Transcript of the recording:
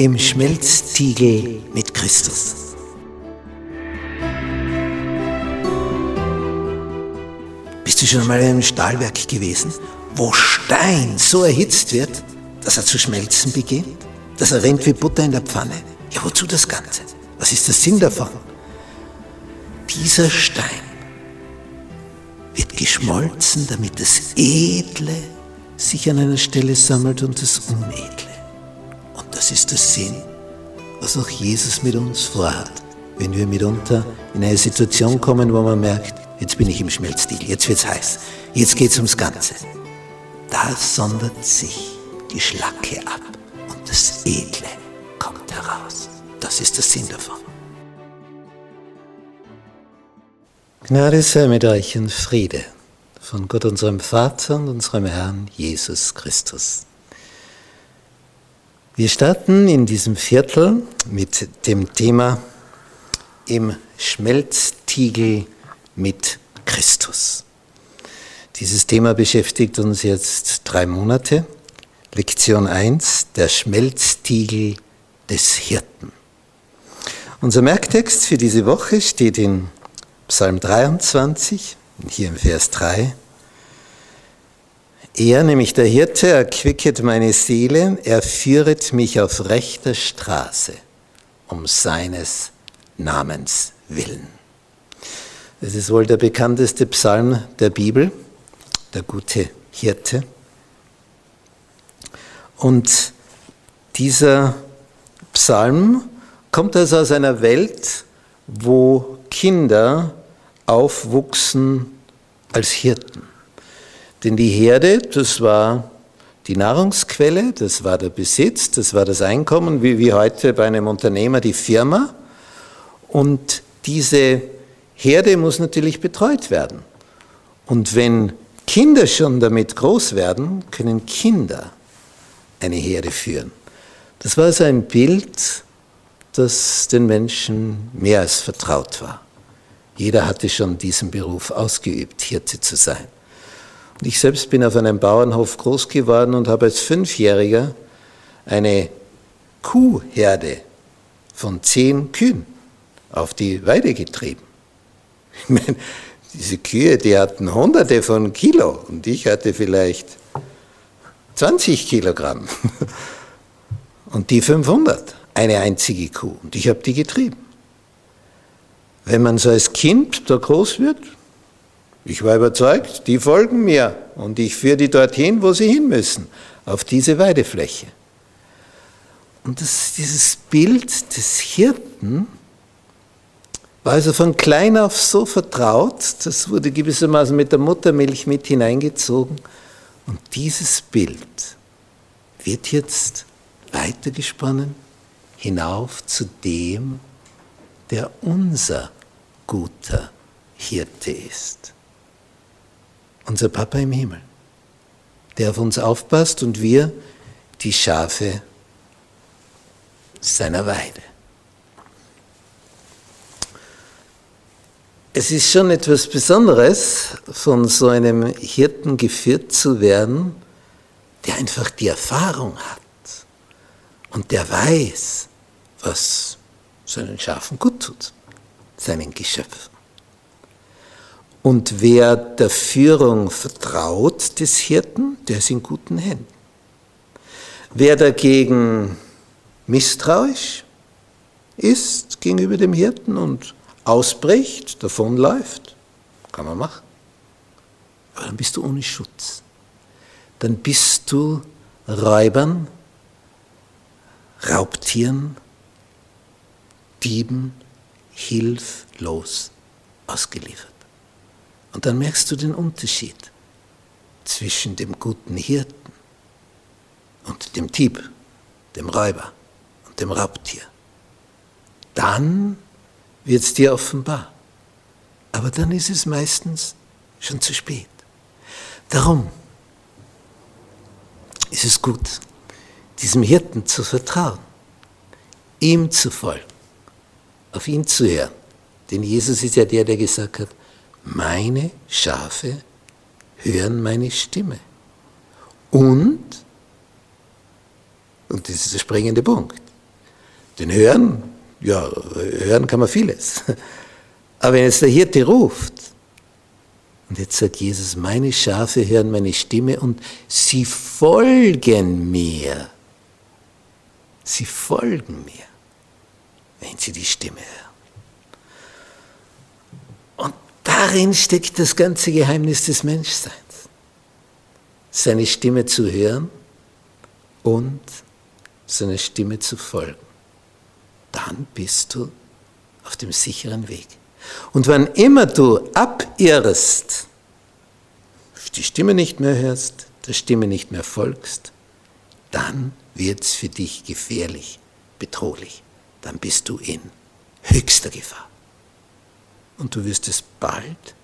im Schmelztiegel mit Christus. Bist du schon einmal in einem Stahlwerk gewesen, wo Stein so erhitzt wird, dass er zu schmelzen beginnt? Dass er rennt wie Butter in der Pfanne? Ja, wozu das Ganze? Was ist der Sinn davon? Dieser Stein wird geschmolzen, damit das Edle sich an einer Stelle sammelt und das Unedle. Das ist der Sinn, was auch Jesus mit uns vorhat, wenn wir mitunter in eine Situation kommen, wo man merkt, jetzt bin ich im Schmelzstil, jetzt wird's heiß, jetzt geht's ums Ganze. Da sondert sich die Schlacke ab und das Edle kommt heraus. Das ist der Sinn davon. Gnade sei mit euch und Friede von Gott unserem Vater und unserem Herrn Jesus Christus. Wir starten in diesem Viertel mit dem Thema im Schmelztiegel mit Christus. Dieses Thema beschäftigt uns jetzt drei Monate. Lektion 1, der Schmelztiegel des Hirten. Unser Merktext für diese Woche steht in Psalm 23, hier im Vers 3. Er, nämlich der Hirte, erquicket meine Seele, er führet mich auf rechter Straße um seines Namens willen. Das ist wohl der bekannteste Psalm der Bibel, der gute Hirte. Und dieser Psalm kommt also aus einer Welt, wo Kinder aufwuchsen als Hirten. Denn die Herde, das war die Nahrungsquelle, das war der Besitz, das war das Einkommen, wie, wie heute bei einem Unternehmer die Firma. Und diese Herde muss natürlich betreut werden. Und wenn Kinder schon damit groß werden, können Kinder eine Herde führen. Das war also ein Bild, das den Menschen mehr als vertraut war. Jeder hatte schon diesen Beruf ausgeübt, Hirte zu sein. Ich selbst bin auf einem Bauernhof groß geworden und habe als Fünfjähriger eine Kuhherde von zehn Kühen auf die Weide getrieben. Ich meine, diese Kühe, die hatten hunderte von Kilo und ich hatte vielleicht 20 Kilogramm und die 500, eine einzige Kuh und ich habe die getrieben. Wenn man so als Kind da groß wird, ich war überzeugt, die folgen mir und ich führe die dorthin, wo sie hin müssen, auf diese Weidefläche. Und das, dieses Bild des Hirten war also von klein auf so vertraut, das wurde gewissermaßen mit der Muttermilch mit hineingezogen. Und dieses Bild wird jetzt weitergesponnen hinauf zu dem, der unser guter Hirte ist. Unser Papa im Himmel, der auf uns aufpasst und wir die Schafe seiner Weide. Es ist schon etwas Besonderes, von so einem Hirten geführt zu werden, der einfach die Erfahrung hat und der weiß, was seinen Schafen gut tut, seinen Geschöpfen. Und wer der Führung vertraut des Hirten, der ist in guten Händen. Wer dagegen misstrauisch ist gegenüber dem Hirten und ausbricht, davonläuft, kann man machen. Aber dann bist du ohne Schutz. Dann bist du Räubern, Raubtieren, Dieben hilflos ausgeliefert. Und dann merkst du den Unterschied zwischen dem guten Hirten und dem Dieb, dem Räuber und dem Raubtier. Dann wird es dir offenbar. Aber dann ist es meistens schon zu spät. Darum ist es gut, diesem Hirten zu vertrauen, ihm zu folgen, auf ihn zu hören. Denn Jesus ist ja der, der gesagt hat, meine Schafe hören meine Stimme. Und, und das ist der springende Punkt, Den Hören, ja, hören kann man vieles. Aber wenn jetzt der Hirte ruft, und jetzt sagt Jesus, meine Schafe hören meine Stimme und sie folgen mir. Sie folgen mir, wenn sie die Stimme hören. Und darin steckt das ganze Geheimnis des Menschseins. Seine Stimme zu hören und seiner Stimme zu folgen. Dann bist du auf dem sicheren Weg. Und wann immer du abirrst, die Stimme nicht mehr hörst, der Stimme nicht mehr folgst, dann wird es für dich gefährlich, bedrohlich. Dann bist du in höchster Gefahr. Und du wirst es bald.